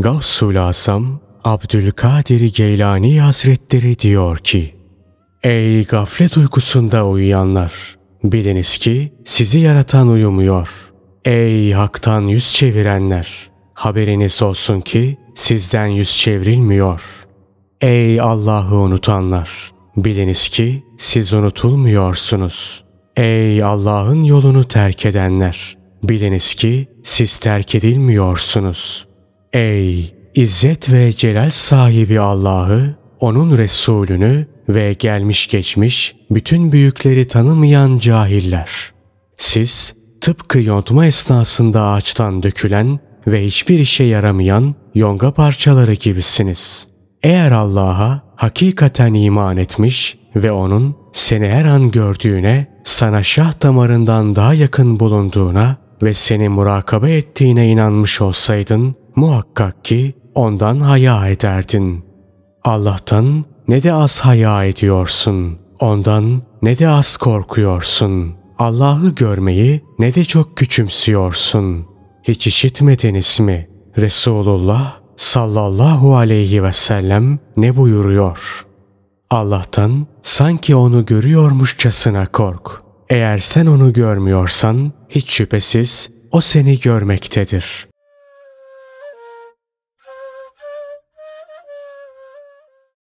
Gavsul Asam Abdülkadir Geylani Hazretleri diyor ki Ey gaflet uykusunda uyuyanlar! Biliniz ki sizi yaratan uyumuyor. Ey haktan yüz çevirenler! Haberiniz olsun ki sizden yüz çevrilmiyor. Ey Allah'ı unutanlar! Biliniz ki siz unutulmuyorsunuz. Ey Allah'ın yolunu terk edenler! Biliniz ki siz terk edilmiyorsunuz. Ey İzzet ve celal sahibi Allah'ı, onun Resulünü ve gelmiş geçmiş bütün büyükleri tanımayan cahiller. Siz tıpkı yontma esnasında ağaçtan dökülen ve hiçbir işe yaramayan yonga parçaları gibisiniz. Eğer Allah'a hakikaten iman etmiş ve onun seni her an gördüğüne, sana şah damarından daha yakın bulunduğuna ve seni murakabe ettiğine inanmış olsaydın, muhakkak ki ondan haya ederdin. Allah'tan ne de az haya ediyorsun. Ondan ne de az korkuyorsun. Allah'ı görmeyi ne de çok küçümsüyorsun. Hiç işitmediniz mi? Resulullah sallallahu aleyhi ve sellem ne buyuruyor? Allah'tan sanki onu görüyormuşçasına kork. Eğer sen onu görmüyorsan hiç şüphesiz o seni görmektedir.